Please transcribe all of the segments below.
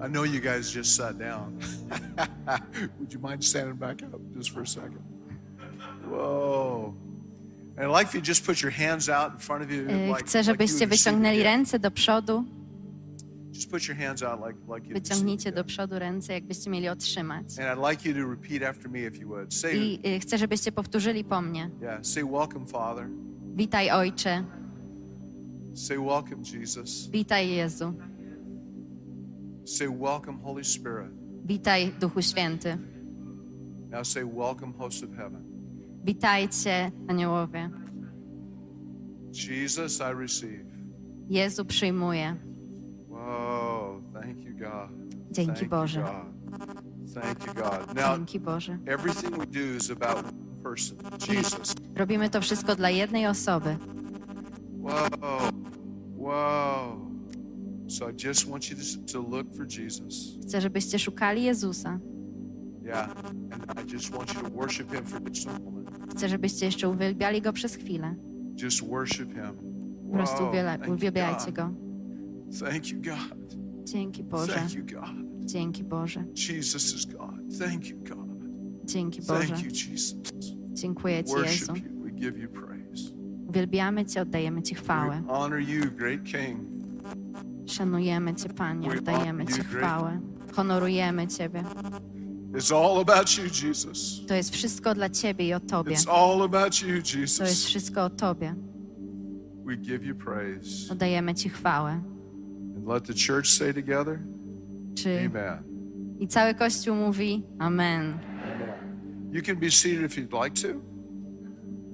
I know you guys just sat down. Would you mind standing back up just for a second? Whoa. And I'd like if you just put your hands out in front of you. Like- Chcę, żebyście wyciągnęli ręce do przodu. Just put your hands out like, like you Wyciągnijcie do przodu ręce, jakbyście mieli otrzymać. And I'd like you to repeat after me if you would. Say, I chcę, żebyście powtórzyli po mnie. yeah, say welcome, Father. Witaj Ojcze, Say welcome, Jesus. witaj Jezu, Say welcome, Holy Spirit. witaj Duchu Święty, Now say welcome, host of heaven. witajcie aniołowie. Jesus, I receive. Jezu przyjmuje. Whoa, thank you, God. Dzięki Thank Boże. God. Thank you, God. Now, Dzięki Boże. everything we do is about one person, Jesus. Robimy to wszystko dla jednej osoby. Whoa, whoa. So I just want you to, to look for Jesus. Chcę, żebyście szukali Jezusa. Yeah. And I just want you to worship Him for just a moment. Chcę, żebyście jeszcze uwielbiali Go przez chwilę. Just worship Him. Po prostu uwielbiajcie God. Go. Thank you, God. Dzięki Boże. Thank you, God. Dzięki Boże. Jesus is God. Thank you, God. Dzięki Boże. Thank you, Jesus. Dziękuję Ci Jezu. Worship you. We give you praise. Uwielbiamy Cię, oddajemy Ci chwałę. We honor you, great King. Szanujemy Cię, Panie, oddajemy Ci chwałę. Honorujemy Ciebie. It's all about you, Jesus. To jest wszystko dla Ciebie i o Tobie. It's all about you, To jest wszystko o Tobie. We give you praise. Oddajemy Ci chwałę. And let the church say together, Czy... Amen. I cały Kościół mówi Amen. You can be seated if you'd like to.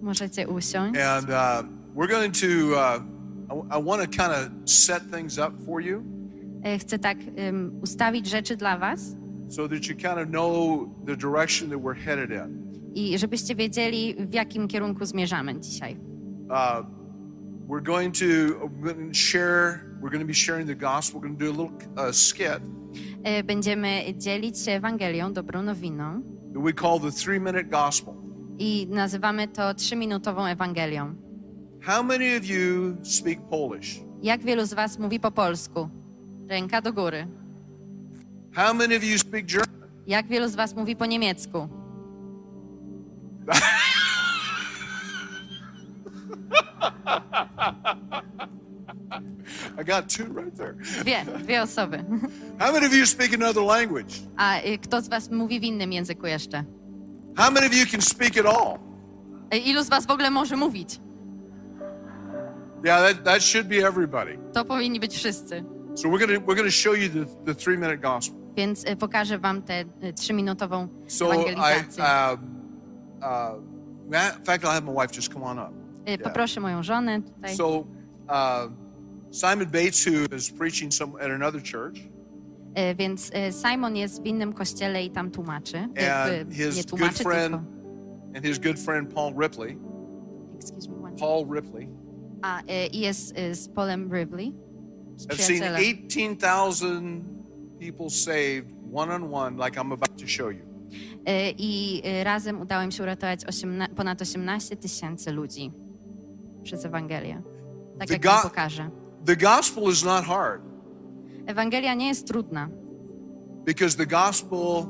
Możecie usiąść. And uh, we're going to, uh, I, I want to kind of set things up for you E, Chcę tak um, ustawić rzeczy dla Was so that you kind of know the direction that we're headed in. i żebyście wiedzieli, w jakim kierunku zmierzamy dzisiaj. Uh, we're going to we're going to share, we're going to be sharing the gospel. We're going to do a little uh, skit E, Będziemy dzielić się Ewangelią, dobrą nowiną that we call the three minute gospel. i nazywamy to trzyminutową Ewangelią. How many of you speak Polish? Jak wielu z Was mówi po polsku? Ręka do góry. How many of you speak German? Jak wielu z Was mówi po niemiecku? I got two right there. Dwie, dwie osoby. How many of you speak another language? A y, kto z Was mówi w innym języku jeszcze? How many of you can speak at all? Y, Ilu z Was w ogóle może mówić? Yeah, that, that should be everybody. To powinni być wszyscy. So we're gonna we're gonna show you the, the three minute gospel. Więc pokażę Wam tę y, trzyminutową So I ewangelizację. um, uh, ma- in fact I'll have my wife just come on up. Poproszę moją żonę tutaj. So uh, Simon Bates, who is preaching some at another church, Y, Więc y, Simon jest w innym kościele i tam tłumaczy. and Jakby his nie good tłumaczy, friend tylko... and his good friend Paul Ripley. Excuse me, one second. Paul Ripley A, y, i jest y, z Polem Rivley. Z have seen przyjacielem. 18,000 people saved one on one, like I'm about to show you. Y, I razem udało im się uratować osiemna- ponad 18 tysięcy ludzi przez Ewangelię. Tak The jak wam go- pokażę. The gospel is not hard Ewangelia nie jest trudna, because the gospel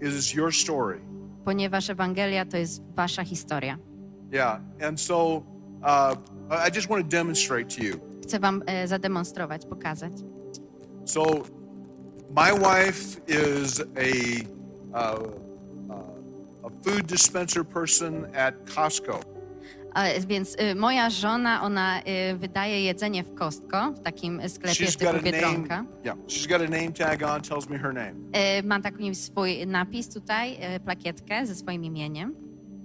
is your story. ponieważ Ewangelia to jest wasza historia. Yeah, and so uh, I just want to demonstrate to you. Chcę wam e, zademonstrować, pokazać. So, my wife is a uh, uh, a food dispenser person at Costco. A, więc y, moja żona, ona y, wydaje jedzenie w Costco, w takim sklepie She's typu. Biedronka. Yeah, she's got a name tag on. Tells me her name. Y, Ma taki swój napis tutaj, y, plakietkę ze swoim imieniem.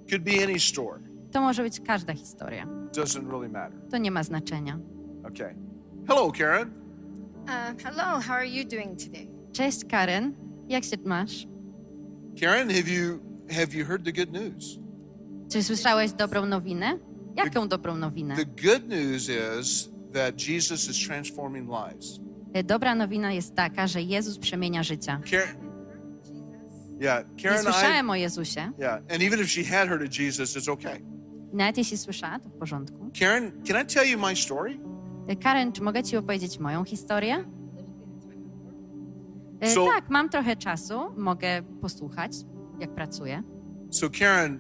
Could be any store. To może być każda historia. Doesn't really matter. To nie ma znaczenia. Okay. Hello, Karen. Uh, hello, how are you doing today? Cześć Karen, jak się masz? Karen, have you have you heard the good news? Czy słyszałeś dobrą nowinę? Jaką dobrą nowinę? The good news is that Jesus is transforming lives. E, Dobra nowina jest taka, że Jezus przemienia życia. Karen, yeah, Nie Karen, I, słyszałem o Jezusie. yeah, and even if she had heard of Jesus, it's okay. Nawet jeśli słyszała, to w porządku. Karen, can I tell you my story? E, Karen, czy mogę ci opowiedzieć moją historię? E, So- tak, mam trochę czasu, mogę posłuchać, jak pracuję. So, Karen,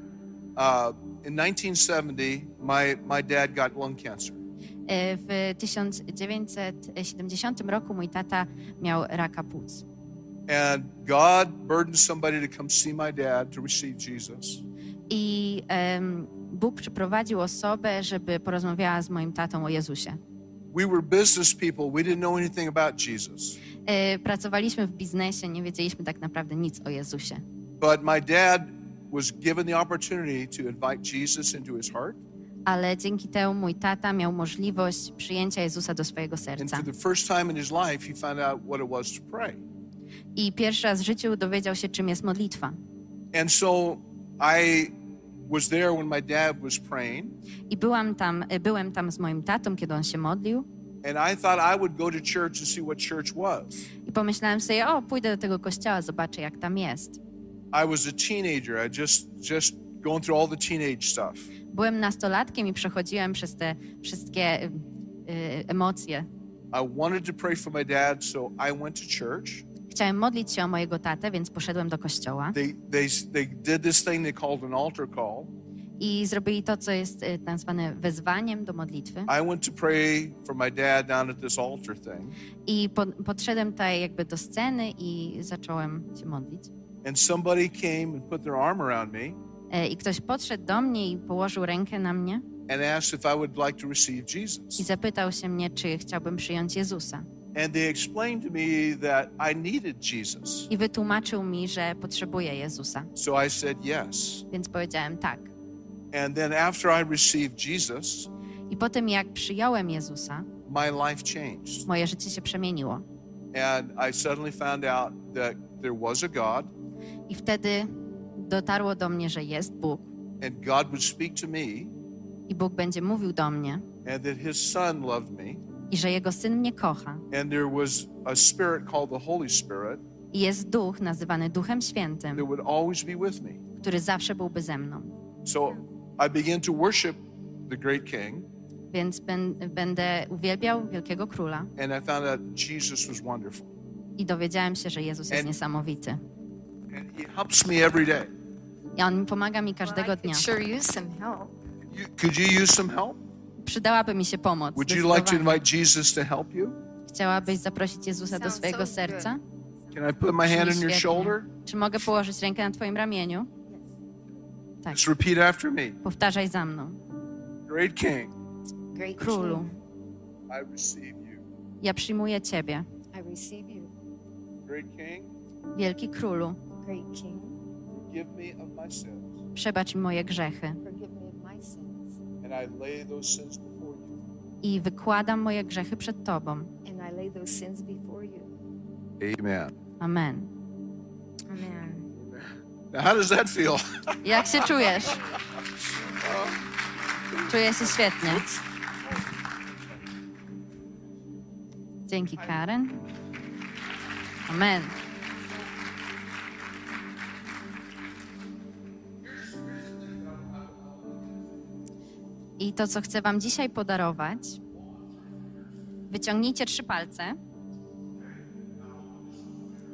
uh, in 1970, my my dad got lung cancer. E, W 1970 roku mój tata miał raka płuc. And God burdened somebody to come see my dad to receive Jesus. I em, Bóg przyprowadził osobę, żeby porozmawiała z moim tatą o Jezusie. We were business people. We didn't know anything about Jesus. E, Pracowaliśmy w biznesie, nie wiedzieliśmy tak naprawdę nic o Jezusie. But my dad was given the opportunity to invite Jesus into his heart. Ale dzięki temu mój tata miał możliwość przyjęcia Jezusa do swojego And serca. for the first time in his life, he found out what it was to pray. I pierwszy raz w życiu dowiedział się, czym jest modlitwa. And so I was there when my dad was praying. I byłam tam, e, byłem tam z moim tatą, kiedy on się modlił. And I thought I would go to church and see what church was. I pomyślałem sobie, o, pójdę do tego kościoła, zobaczę, jak tam jest. I was a teenager. I just just going through all the teenage stuff. Byłem nastolatkiem i przechodziłem przez te wszystkie y, y, emocje. I wanted to pray for my dad, so I went to church. Chciałem modlić się o mojego tatę, więc poszedłem do kościoła They they they did this thing they called an altar call. i zrobili to, co jest nazwane wezwaniem do modlitwy. I went to pray for my dad down at this altar thing, I po, podszedłem tutaj jakby do sceny i zacząłem się modlić. and somebody came and put their arm around me E, I ktoś podszedł do mnie i położył rękę na mnie and asked if I would like to receive i Jesus. zapytał się mnie, czy chciałbym przyjąć Jezusa. And they explained to me that I needed Jesus. I wytłumaczył mi, że potrzebuję Jezusa. So I said yes. Więc powiedziałem tak. And then after I received Jesus, I po tym, jak przyjąłem Jezusa, my life changed. moje życie się przemieniło. And I suddenly found out that there was a God, I wtedy dotarło do mnie, że jest Bóg and God would speak to me, i Bóg będzie mówił do mnie and that His Son loved me, i że Jego Syn mnie kocha. and there was a Spirit called the Holy Spirit I jest Duch nazywany Duchem Świętym, that would always be with me. który zawsze byłby ze mną. So I began to worship the great King, Więc ben, będę uwielbiał Wielkiego Króla and I found out Jesus was wonderful. i dowiedziałem się, że Jezus jest And- niesamowity. And He helps me every day. I On pomaga mi każdego Well, I dnia. could sure use some help. You, could you use some help? Przydałaby mi się pomoc. Would you like to invite Jesus to help you? Chciałabyś zaprosić Jezusa do swojego serca? Can I put my hand on your shoulder? Czy mogę położyć rękę na twoim ramieniu? Tak. Just repeat after me. Powtarzaj za mną. Great King, Great Królu, I receive you. ja przyjmuję Ciebie. I receive you. Great King, Wielki Królu, Great King, forgive me of my sins. przebacz mi moje grzechy I lay those sins before you. i wykładam moje grzechy przed Tobą. And I lay those sins before you. Amen. Amen. Amen. Now, how does that feel? Jak się czujesz? Czuję się świetnie. Dzięki, Karen. Amen. I to, co chcę Wam dzisiaj podarować, wyciągnijcie trzy palce.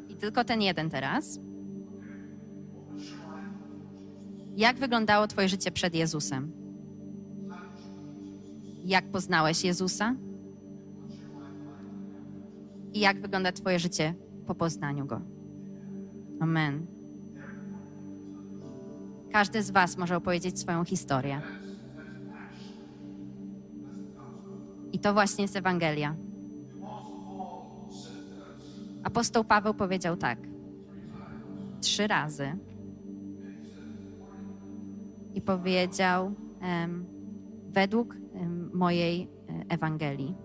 I tylko ten jeden teraz. Jak wyglądało Twoje życie przed Jezusem? Jak poznałeś Jezusa? I jak wygląda Twoje życie po poznaniu Go? Amen. Każdy z Was może opowiedzieć swoją historię. I to właśnie jest Ewangelia. Apostoł Paweł powiedział tak. Trzy razy i powiedział em, według em, mojej e, Ewangelii.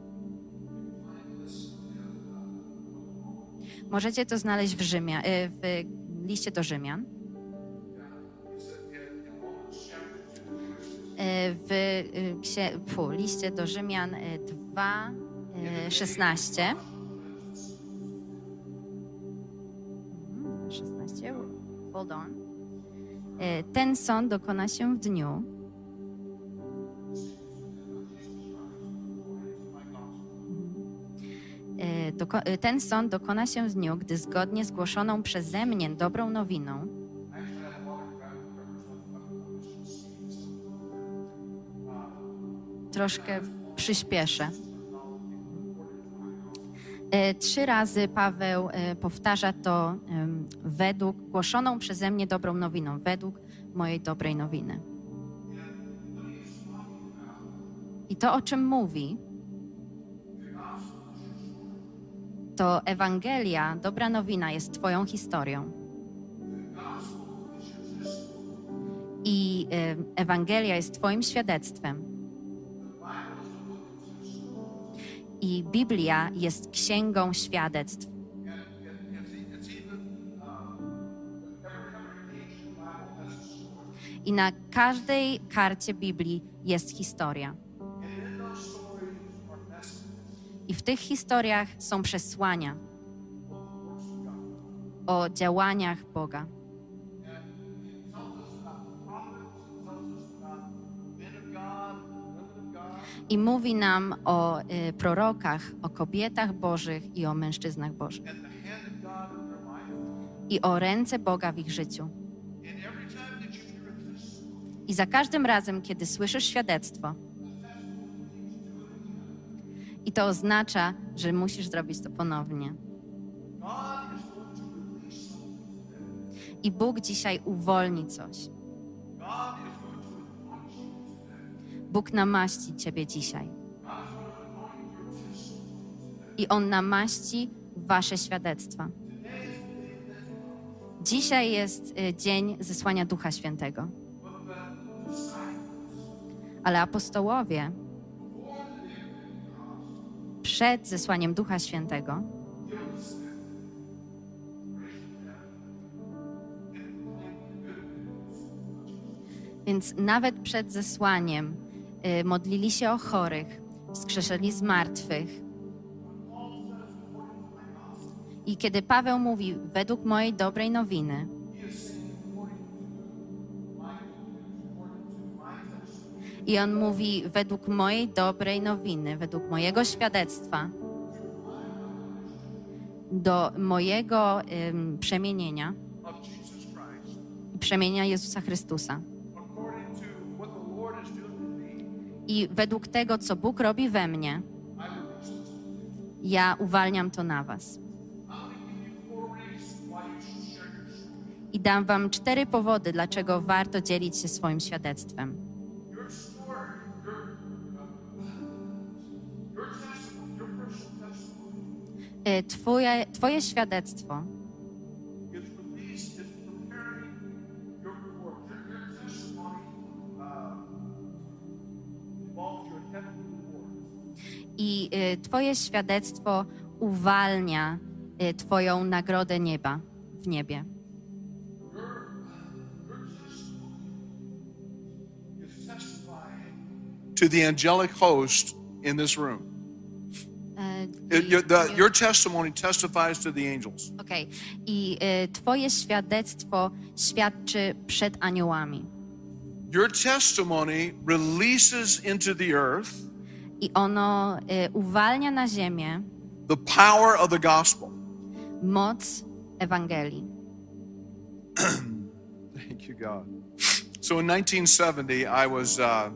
Możecie to znaleźć w, Rzymia, y, w liście do Rzymian. W y, księ- fu, liście do Rzymian y, 2, y, 16. Mhm, 16. Hold on. Y, Ten sąd dokona się w dniu, y, Ten sąd dokona się w dniu, gdy zgodnie z głoszoną przeze mnie dobrą nowiną troszkę przyspieszę. Y, Trzy razy Paweł y, powtarza to według głoszoną przeze mnie dobrą nowiną, według mojej dobrej nowiny. I to, o czym mówi, to Ewangelia, dobra nowina, jest Twoją historią. I Ewangelia jest Twoim świadectwem. I Biblia jest księgą świadectw. I na każdej karcie Biblii jest historia. I w tych historiach są przesłania o działaniach Boga. I mówi nam o y, prorokach, o kobietach Bożych i o mężczyznach Bożych. I o ręce Boga w ich życiu. I za każdym razem, kiedy słyszysz świadectwo, i to oznacza, że musisz zrobić to ponownie. I Bóg dzisiaj uwolni coś. Bóg namaści Ciebie dzisiaj. I On namaści Wasze świadectwa. Dzisiaj jest y, dzień zesłania Ducha Świętego. Ale apostołowie przed zesłaniem Ducha Świętego Więc nawet przed zesłaniem modlili się o chorych, wskrzeszeli z martwych. I kiedy Paweł mówi, według mojej dobrej nowiny, i on mówi, według mojej dobrej nowiny, według mojego świadectwa, do mojego ym, przemienienia przemienia Jezusa Chrystusa. I według tego, co Bóg robi we mnie, ja uwalniam to na Was. I dam Wam cztery powody, dlaczego warto dzielić się swoim świadectwem. Y, Twoje, twoje świadectwo i y, Twoje świadectwo uwalnia y, Twoją nagrodę nieba w niebie. to the angelic host in this room. Y, It- your, the, your testimony testifies to the angels. Okej. I y, Twoje świadectwo świadczy przed aniołami. Your testimony releases into the earth I ono y, uwalnia na ziemię the power of the gospel. moc Ewangelii. Thank you, God. So in 1970, I was uh,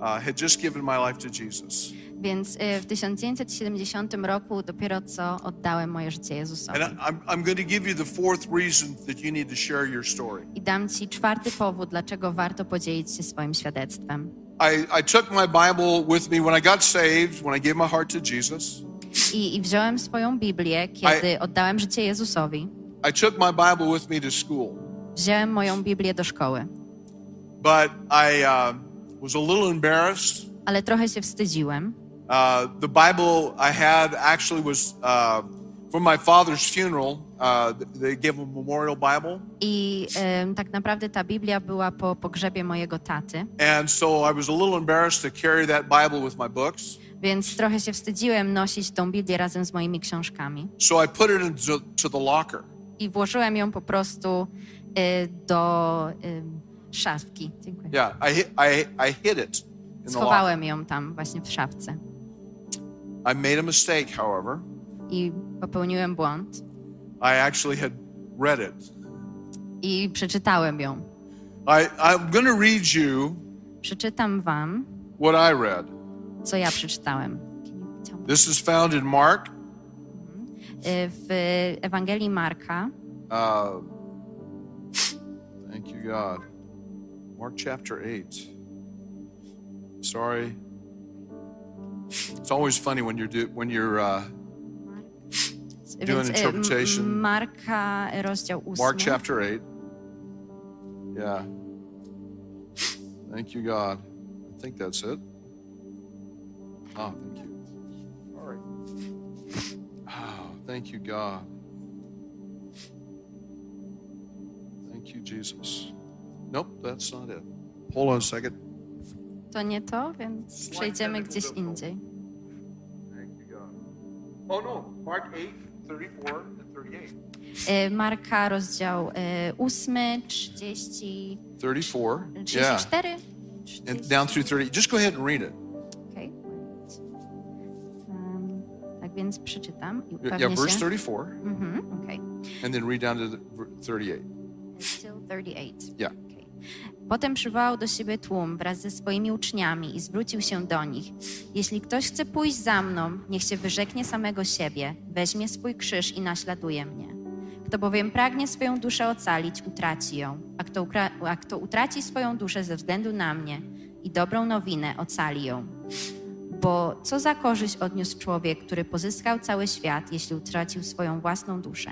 uh, had just given my life to Jesus, Więc y, w 1970 roku dopiero co oddałem moje życie Jezusowi. and I, I'm I'm going to give you the fourth reason that you need to share your story. I dam Ci czwarty powód, dlaczego warto podzielić się swoim świadectwem. I, I took my Bible with me when I got saved, when I gave my heart to Jesus. I, I wziąłem swoją Biblię, kiedy oddałem życie Jezusowi. I took my Bible with me to school, Wziąłem moją Biblię do szkoły, but I uh, was a little embarrassed. ale trochę się wstydziłem. Uh, the Bible I had actually was uh, For my father's funeral, uh, they gave a memorial Bible. I em, tak naprawdę ta Biblia była po pogrzebie mojego taty, And so I was a little embarrassed to carry that Bible with my books. więc trochę się wstydziłem nosić tą Biblię razem z moimi książkami. So I put it into to the locker. I włożyłem ją po prostu y, do y, szafki. Dziękuję. Yeah, I I, I hid it in. Schowałem ją tam właśnie w szafce. I made a mistake, however. I popełniłem błąd I actually had read it. i przeczytałem ją. I, I'm going to read you Przeczytam wam, what I read. co ja przeczytałem. Can you tell me? This is found in Mark, W Ewangelii Marka, uh, thank you, God. Mark chapter 8. Sorry. It's always funny when you're, do, when you're uh, więc y, interpretation. Marka, rozdział 8. Mark chapter 8. Yeah. Thank you, God. I think that's it. Oh, thank you. All right. Oh, thank you, God. Thank you, Jesus. Nope, that's not it. Hold on a second. To nie to, więc przejdziemy gdzieś indziej. Thank you, God. Oh, no. Mark 8, 34 and 38. Y, Marka, rozdział y, 8, 30, 34. 34. Yeah. And down through 30. Just go ahead and read it. Okej. Um, tak więc przeczytam i Yeah, upewnię verse się. 34. Mhm, okej. And then read down to the, 38. Still 38. Yeah. Potem przywołał do siebie tłum wraz ze swoimi uczniami i zwrócił się do nich. Jeśli ktoś chce pójść za mną, niech się wyrzeknie samego siebie, weźmie swój krzyż i naśladuje mnie. Kto bowiem pragnie swoją duszę ocalić, utraci ją, a kto, a kto utraci swoją duszę ze względu na mnie i dobrą nowinę, ocali ją. Bo co za korzyść odniósł człowiek, który pozyskał cały świat, jeśli utracił swoją własną duszę?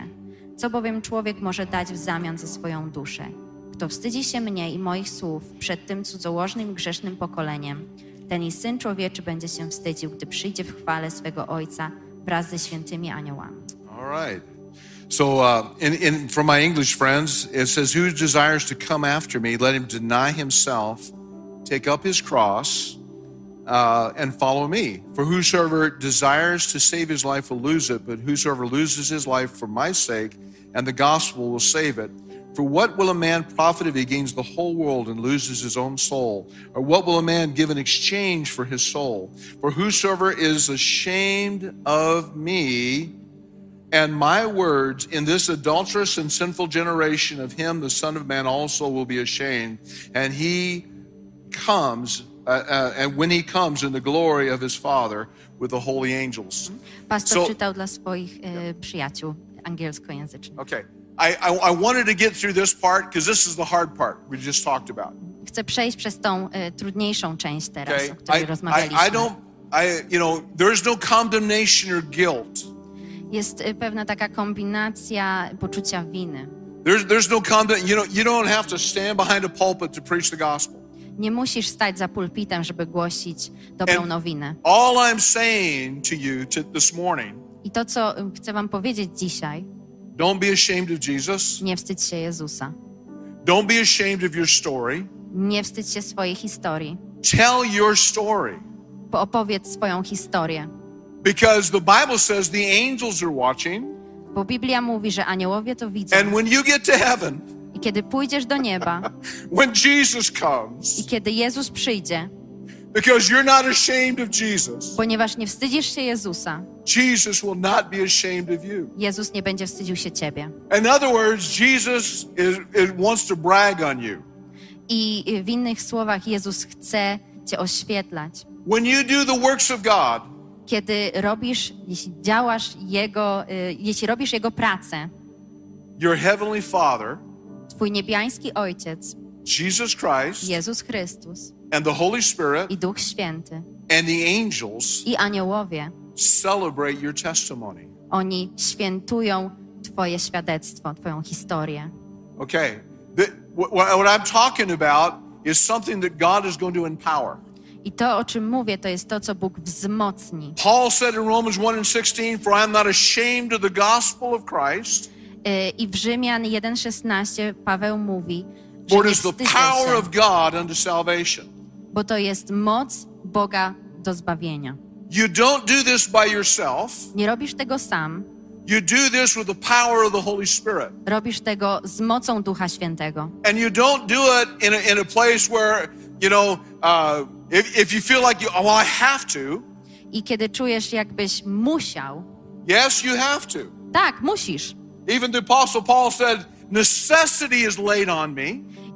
Co bowiem człowiek może dać w zamian za swoją duszę? Kto wstydzi się mnie i moich słów przed tym cudzołożnym, grzesznym pokoleniem, ten i Syn Człowieczy będzie się wstydził, gdy przyjdzie w chwale swego Ojca wraz ze świętymi aniołami. All right. So, uh, in, in, for my English friends, it says, Who desires to come after me, let him deny himself, take up his cross, uh, and follow me. For whosoever desires to save his life will lose it, but whosoever loses his life for my sake and the gospel will save it. For what will a man profit if he gains the whole world and loses his own soul? Or what will a man give in exchange for his soul? For whosoever is ashamed of me, and my words in this adulterous and sinful generation of him the son of man also will be ashamed and he comes uh, uh, and when he comes in the glory of his father with the holy angels Pastor So- czytał dla swoich e, przyjaciół angielskojęzycznych. okay I, I, I wanted to get through this part because this is the hard part we just talked about Chcę przejść przez tą e, trudniejszą część teraz, okay o której I, rozmawialiśmy. I, I don't I, you know, there's no condemnation or guilt. Jest e, pewna taka kombinacja poczucia winy. There's, there's no condemn. You know, you don't have to stand behind a pulpit to preach the gospel. Nie musisz stać za pulpitem, żeby głosić dobrą And- nowinę. All I'm saying to you to this morning, I to, co y, chcę wam powiedzieć dzisiaj, don't be ashamed of Jesus. nie wstydź się Jezusa. Don't be ashamed of your story. Nie wstydź się swojej historii. Tell your story Po- Opowiedz swoją historię. because the Bible says the angels are watching. Bo Biblia mówi, że aniołowie to widzą. And when you get to heaven, I kiedy pójdziesz do nieba, when Jesus comes, i kiedy Jezus przyjdzie, because you're not ashamed of Jesus, ponieważ nie wstydzisz się Jezusa, Jesus will not be ashamed of you. Jezus nie będzie wstydził się ciebie. In other words, Jesus is, is, wants to brag on you. I y, w innych słowach Jezus chce cię oświetlać. When you do the works of God, Kiedy robisz, jeśli działasz Jego, y, jeśli robisz Jego pracę, your heavenly Father, Twój niebiański Ojciec, Jesus Christ, Jezus Chrystus and the Holy Spirit i Duch Święty and the angels i aniołowie, celebrate your testimony. oni świętują Twoje świadectwo, Twoją historię. Okay. The, what, what I'm talking about is something that God is going to empower. I to, o czym mówię, to jest to, co Bóg wzmocni. Paul said in Romans 1 and 16, For I am not ashamed of the gospel of Christ, Y, I w Rzymian 1,16 Paweł mówi, for it is the power of God unto salvation. bo to jest moc Boga do zbawienia. You don't do this by yourself. Nie robisz tego sam, You do this with the power of the Holy Spirit. robisz tego z mocą Ducha Świętego. And you don't do it in a, in a place where, you know, uh, if, if you feel like, you, oh, well, I have to. I kiedy czujesz, jakbyś musiał, Yes, you have to. tak, musisz. Even the Apostle Paul said, necessity is laid on me.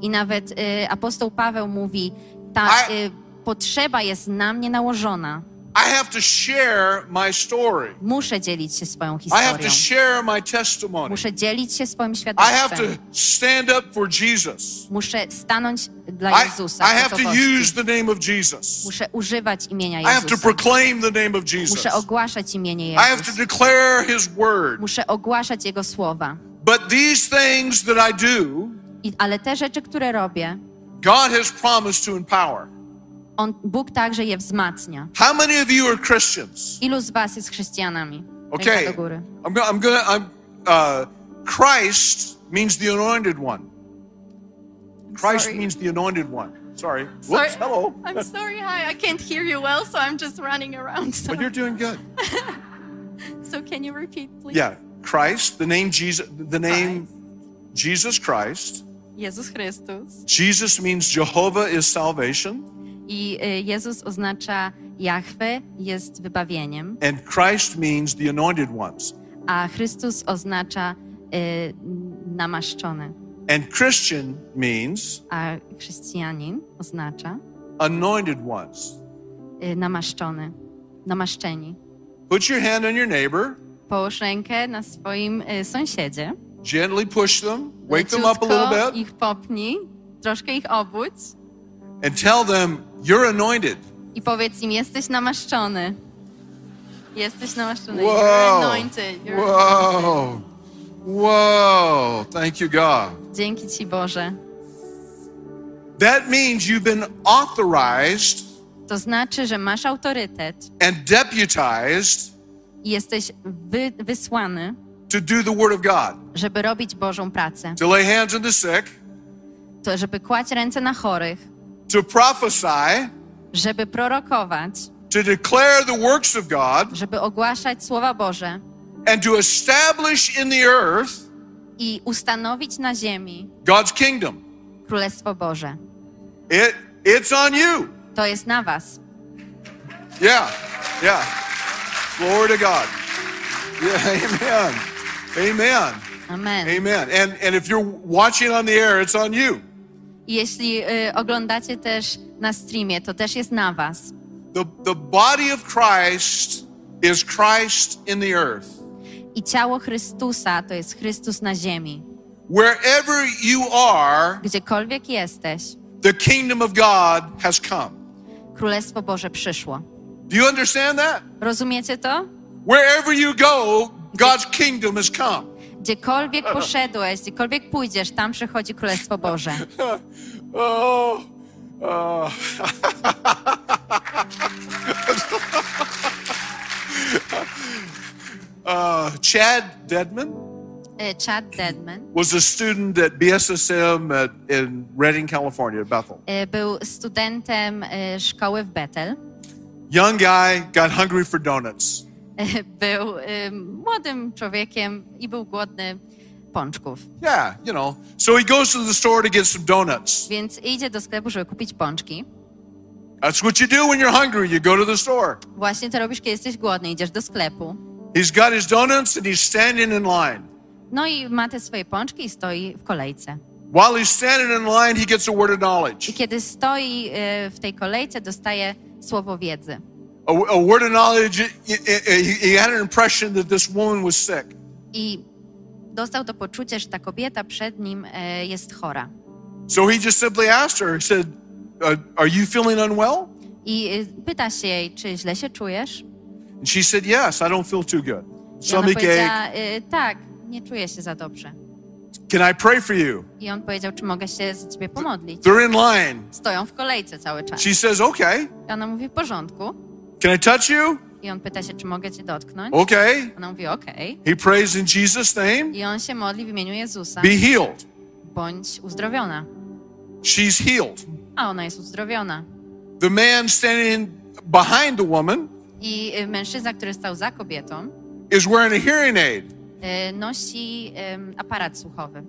I nawet y, apostoł Paweł mówi, ta I- y, potrzeba jest na mnie nałożona. I have to share my story. Muszę dzielić się swoją I have historią. to share my testimony. Muszę dzielić się swoim I have to świadectwem. stand up for Jesus. Muszę stanąć dla I, Jezusa. I w have to use the name of Jesus. Muszę używać imienia I have to Jezusa. proclaim the name of Jesus. Muszę ogłaszać imienie I have to Jezusa. declare His word. Muszę ogłaszać Jego słowa. But these things that I do, I, ale te rzeczy, które robię, God has promised to empower. On, Bóg także je wzmacnia. How many of you are Christians? Ilu z was jest chrześcijanami? Okay, do góry. I'm gonna. I'm gonna. I'm. Uh, Christ means the anointed one. Christ Sorry. means the anointed one. Sorry. Whoops. Sorry. Hello. I'm sorry, hi. I can't hear you well, so I'm just running around. So, But you're doing good. so can you repeat, please? Yeah. Christ, the name Jesus, the name Jesus Christ. Jezus Chrystus. Jesus means Jehovah is salvation, I y, Jezus oznacza Jahwe jest wybawieniem, and Christ means the anointed ones. a Chrystus oznacza y, namaszczony, And Christian means a chrześcijanin oznacza anointed ones. y, namaszczony, namaszczeni. Put your hand on your neighbor, Połóż rękę na swoim y, sąsiedzie. gently push them, wake them up a Leciutko little bit, ich popnij, troszkę ich obudź and tell them you're anointed. i powiedz im, jesteś namaszczony. Jesteś namaszczony. Whoa. You're anointed. You're Whoa. Whoa. Thank you, God. Dzięki Ci Boże. That means you've been authorized To znaczy, że masz autorytet and deputized i jesteś wy, wysłany, to do the Word of God, żeby robić Bożą pracę. to lay hands on the sick, To, żeby kłaść ręce na chorych, to prophesy, żeby prorokować, to declare the works of God, żeby ogłaszać Słowa Boże and to establish in the earth i ustanowić na ziemi God's kingdom. Królestwo Boże. It, it's on you. To jest na Was. Yeah, yeah. Glory to God. Yeah, amen. Amen. Amen. Amen. And and if you're watching on the air, it's on you. Jeśli y, oglądacie też na streamie, to też jest na Was. The the body of Christ is Christ in the earth. I ciało Chrystusa to jest Chrystus na ziemi. Wherever you are, Gdziekolwiek jesteś, the kingdom of God has come. Królestwo Boże przyszło. Do you understand that? Rozumiecie to? Wherever you go, God's kingdom has come. Gdziekolwiek poszedłeś, gdziekolwiek pójdziesz, tam przychodzi Królestwo Boże. Uh, uh, Chad Dedman Y, Chad Dedman was a student at BSSM at, in Redding, California, Bethel. y, był studentem y, szkoły w Bethel. Young guy, got hungry for donuts. Był młodym człowiekiem i był głodny pączków. Yeah, you know. So he goes to the store to get some donuts. Więc idzie do sklepu, żeby kupić pączki. That's what you do when you're hungry. You go to the store. Właśnie to robisz, kiedy jesteś głodny, idziesz do sklepu. He's got his donuts and he's standing in line. No i ma te swoje pączki i stoi w kolejce. While he's standing in line, he gets a word of knowledge. I kiedy stoi y, w tej kolejce, dostaje słowo wiedzy. A, a word of knowledge, he, had an impression that this woman was sick. I dostał to poczucie, że ta kobieta przed nim e, jest chora. So he just simply asked her, he said, Are you feeling unwell? I y, pyta się jej, czy źle się czujesz? And she said, Yes, I don't feel too good. Stomach ache, y, tak, nie czuję się za dobrze. Can I pray for you? I on powiedział, czy mogę się za ciebie pomodlić. They're in line. Stoją w kolejce cały czas. She says, Okay. I ona mówi, w porządku. Can I touch you? I on pyta się, czy mogę cię dotknąć. Okay. Ona mówi, okej. He prays in Jesus' name. I on się modli w imieniu Jezusa. Be healed. Bądź uzdrowiona. She's healed. A ona jest uzdrowiona. The man standing behind the woman I y, mężczyzna, który stał za kobietą, is wearing a hearing aid. y, nosi ym, aparat słuchowy.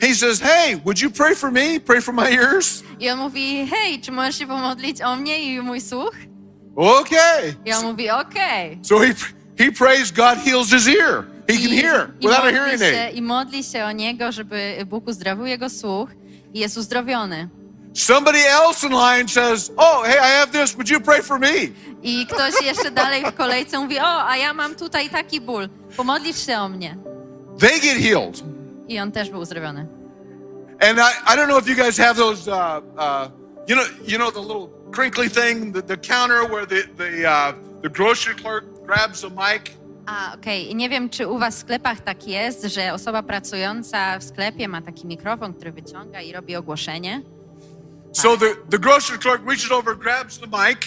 He says, Hey, would you pray for me? Pray for my ears? I on mówi, hej, czy możesz się pomodlić o mnie i mój słuch? Okay. I on mówi, okej. So he, he prays God heals his ear. He can I, hear i, without a hearing aid. I modli się o niego, żeby Bóg uzdrowił jego słuch i jest uzdrowiony. Somebody else in line says, Oh, hey, I have this. Would you pray for me? I ktoś jeszcze dalej w kolejce mówi, o, a ja mam tutaj taki ból, pomodlisz się o mnie. They get healed. I on też był uzdrowiony. And I, I don't know if you guys have those, uh, uh, you know, you know the little crinkly thing, the, the counter where the the uh, the grocery clerk grabs a mic. A, okej. Nie wiem, czy u was w sklepach tak jest, że osoba pracująca w sklepie ma taki mikrofon, który wyciąga i robi ogłoszenie. So the, the grocery clerk reaches over, grabs the mic,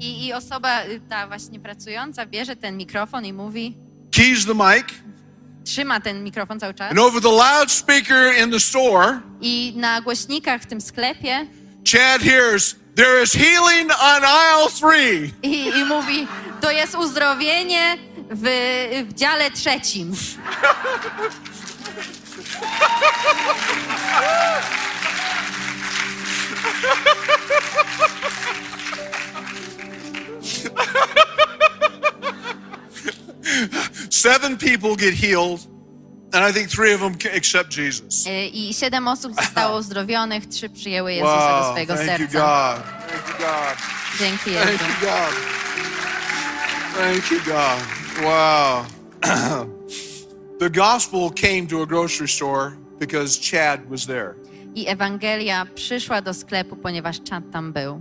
I, I osoba y, ta właśnie pracująca bierze ten mikrofon i mówi, keys the mic, trzyma ten mikrofon cały czas and over the loudspeaker in the store, i na głośnikach w tym sklepie Chad hears, There is healing on aisle three. i, i mówi, to jest uzdrowienie w, w dziale trzecim. Seven people get healed, and I think three of them accept Jesus. Y, I siedem osób zostało uzdrowionych, trzy przyjęły Jezusa do Wow, swojego thank you, serca. God. Thank you, God. Dzięki Thank Jezu. you, God. Thank you, God. Wow. the gospel came to a grocery store because Chad was there. I Ewangelia przyszła do sklepu, ponieważ czat tam był.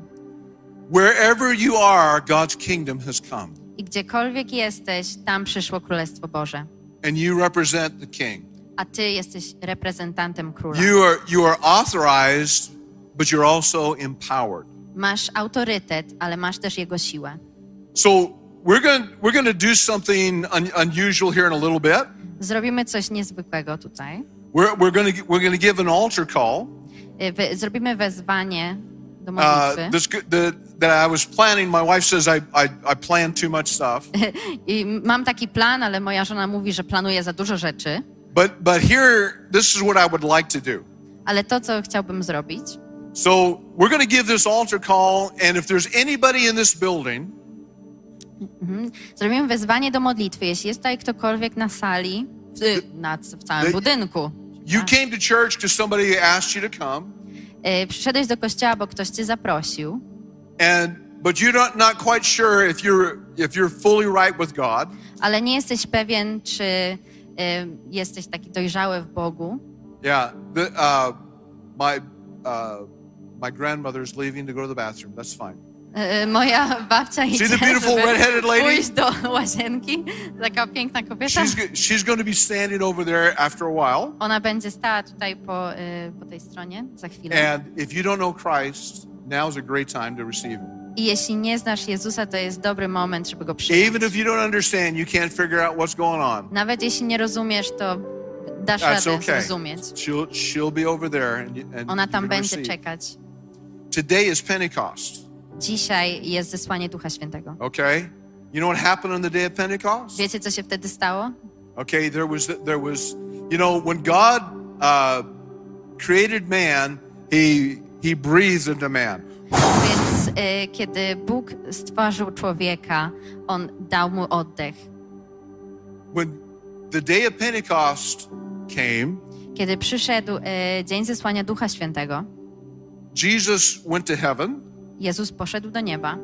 Wherever you are, God's kingdom has come, I gdziekolwiek jesteś, tam przyszło Królestwo Boże. And you represent the King. A ty jesteś reprezentantem króla. You are you are authorized, but you're also empowered. Masz autorytet, ale masz też jego siłę. So we're going we're going to do something un, unusual here in a little bit. Zrobimy coś niezwykłego tutaj. We're we're going to we're going to give an altar call. Y, Zrobimy wezwanie do Uh, modlitwy. this the, that I was planning. My wife says I I, I plan too much stuff, I mam taki plan, ale moja żona mówi, że planuje za dużo rzeczy. but but here this is what I would like to do. Ale to, co chciałbym zrobić, So we're going to give this altar call, and if there's anybody in this building zrobimy wezwanie do modlitwy. Jeśli jest tutaj ktokolwiek na sali, w, na, w całym The- budynku, you came to church because somebody asked you to come, y, przyszedłeś do kościoła, bo ktoś cię zaprosił, and but you're not not quite sure if you're if you're fully right with God. ale nie jesteś pewien, czy y, jesteś taki dojrzały w Bogu. Yeah, the, uh, my uh, my grandmother is leaving to go to the bathroom. That's fine. Y, Moja babcia idzie, the beautiful red-headed lady? pójść do łazienki. Taka piękna kobieta. She's go- she's going to be standing over there after a while. Ona będzie stała tutaj po, y, po tej stronie za chwilę. And if you don't know Christ, now's a great time to receive Him. I jeśli nie znasz Jezusa, to jest dobry moment, żeby go przyjąć. Even if you don't understand, you can't figure out what's going on. Nawet jeśli nie rozumiesz, to dasz That's radę okay. zrozumieć. She'll she'll be over there, and, and Ona tam będzie receive. czekać. Today is Pentecost. Dzisiaj jest zesłanie Ducha Świętego. Okay, you know what happened on the day of Pentecost? Wiecie, co się wtedy stało? Okay, there was there was you know when God uh, created man, he he breathed into man. Więc y, kiedy Bóg stworzył człowieka, On dał mu oddech. When the day of Pentecost came, Kiedy przyszedł y, dzień zesłania Ducha Świętego, Jesus went to heaven, Jezus poszedł do nieba.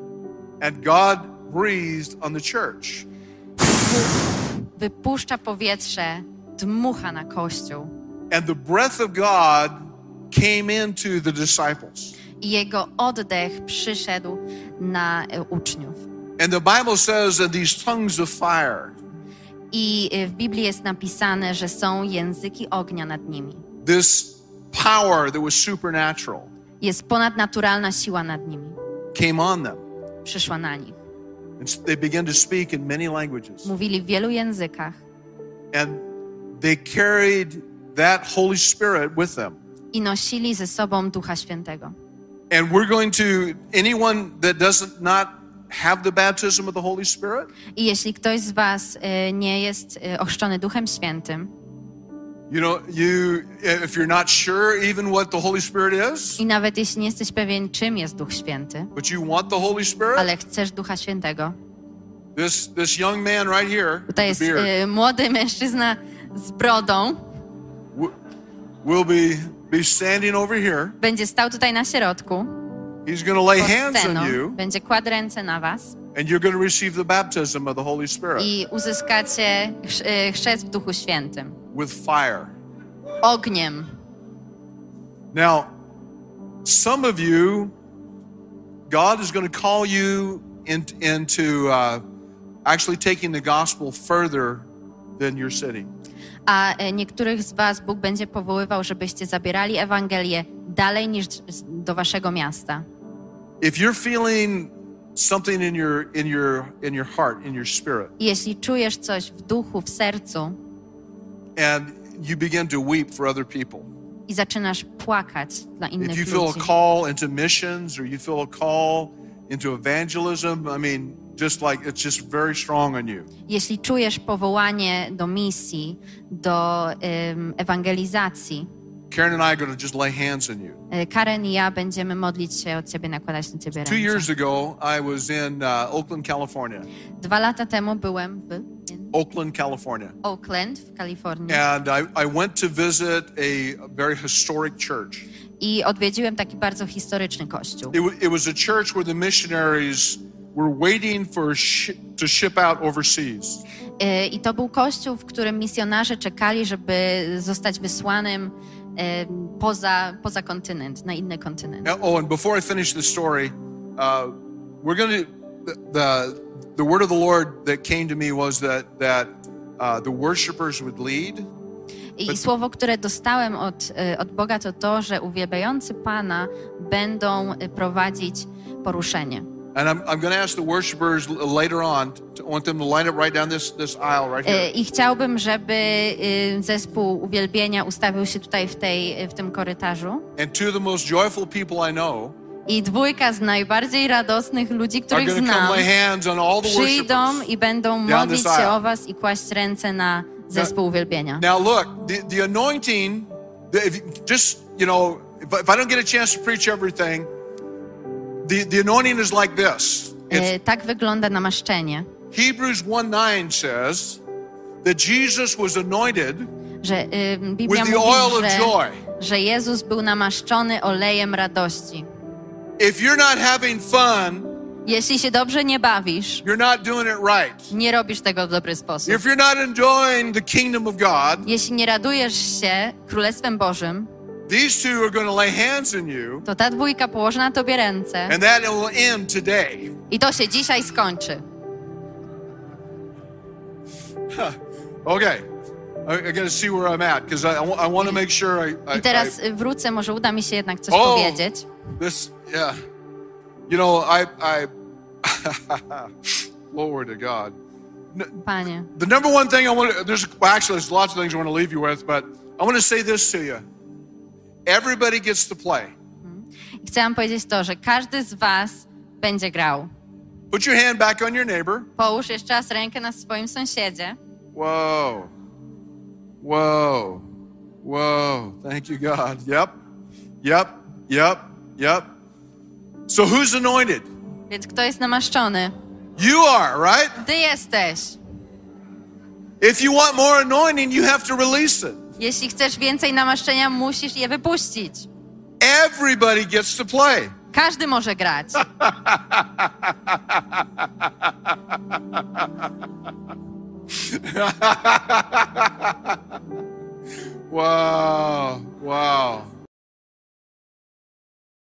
and God breathed on the church. Wypuszcza powietrze, dmucha na Kościół. And the breath of God came into the disciples. I Jego oddech przyszedł na y, uczniów. And the Bible says that these tongues of fire I y, w Biblii jest napisane, że są języki ognia nad nimi. this power that was supernatural Jest ponadnaturalna siła nad nimi. came on them. Przyszła na nich. And they began to speak in many languages. Mówili w wielu językach And they carried that Holy Spirit with them. I nosili ze sobą Ducha Świętego. And we're going to, anyone that doesn't not have the baptism of the Holy Spirit, I jeśli ktoś z Was y, nie jest y, ochrzczony Duchem Świętym you know, you, if you're not sure even what the Holy Spirit is, i nawet jeśli nie jesteś pewien, czym jest Duch Święty, but you want the Holy Spirit, ale chcesz Ducha Świętego, this, this young man right here, with jest y, młody mężczyzna z brodą, will be, be standing over here. będzie stał tutaj na środku He's going to lay hands sceną, on you, będzie kładł ręce na Was and you're going to receive the baptism of the Holy Spirit i uzyskacie chrzest w Duchu Świętym. with fire. Ogniem. Now, some of you, God is going to call you in, into uh, actually taking the gospel further than your city. A y, niektórych z Was Bóg będzie powoływał, żebyście zabierali Ewangelię dalej niż do Waszego miasta. If you're feeling something in your in your in your heart, in your spirit, I Jeśli czujesz coś w duchu, w sercu and you begin to weep for other people, i zaczynasz płakać dla if you innych feel a ludzi, call into missions or you feel a call into evangelism, I mean, just like it's just very strong on you. jeśli czujesz powołanie do misji, do em, ewangelizacji, Karen and I are going to just lay hands on you. y, Karen i ja będziemy modlić się o Ciebie, nakładać na Ciebie Two years ręce. ago, I was in uh, Oakland, California. Dwa lata temu byłem w Oakland, California. Oakland w Kalifornii And I, I went to visit a very historic church. I odwiedziłem taki bardzo historyczny kościół. It, wa- it was a church where the missionaries were waiting for to ship out overseas. Y, I to był kościół, w którym misjonarze czekali, żeby zostać wysłanym poza, poza kontynent, na inny kontynent. Oh, and before I finish the story, uh, we're going to the the word of the Lord that came to me was that that uh, the worshipers would lead, I słowo, które dostałem od, y, od Boga, to to, że uwielbiający Pana będą y, prowadzić poruszenie. and I'm, I'm going to ask the worshipers later on. To, I want them to line up right down this this aisle right Y, here. I chciałbym, żeby y, zespół uwielbienia ustawił się tutaj w, tej, w tym korytarzu. And two of the most joyful people I know I dwójka z najbardziej radosnych ludzi, których znam, przyjdą i będą modlić się o was i kłaść ręce na zespół uwielbienia. Now look, the, the anointing, if you, just you know, if, I- if I don't get a chance to preach everything, the, the anointing is like this. It's, Y, Tak wygląda namaszczenie, Hebrews 1 9 says that Jesus was anointed że y, Biblia with the oil mówi, of że, joy. że Jezus był namaszczony olejem radości. If you're not having fun, Jeśli się dobrze nie bawisz, you're not doing it right. nie robisz tego w dobry sposób. If you're not enjoying the kingdom of God, Jeśli nie radujesz się Królestwem Bożym, these two are going to lay hands on you, to ta dwójka położy na tobie ręce and that will end today. i to się dzisiaj skończy. Okay. I, I got to see where I'm at because I, I want to make sure I, I, I teraz wrócę, może uda mi się jednak coś Oh. powiedzieć. This yeah. You know, I I glory to God. Panie, The number one thing I want to there's well, actually there's lots of things I want to leave you with, but I want to say this to you. Everybody gets to play. Mm-hmm. chciałam powiedzieć to, że każdy z was będzie grał. Put your hand back on your neighbor. Połóż jeszcze raz rękę na swoim sąsiedzie. Whoa. Whoa. Whoa. Thank you, God. Yep. Yep. Yep. Yep. So who's anointed? Więc kto jest namaszczony? You are, right? Ty jesteś. If you want more anointing, you have to release it. Jeśli chcesz więcej namaszczenia, musisz je wypuścić. Everybody gets to play. Każdy może grać. Wow. Wow.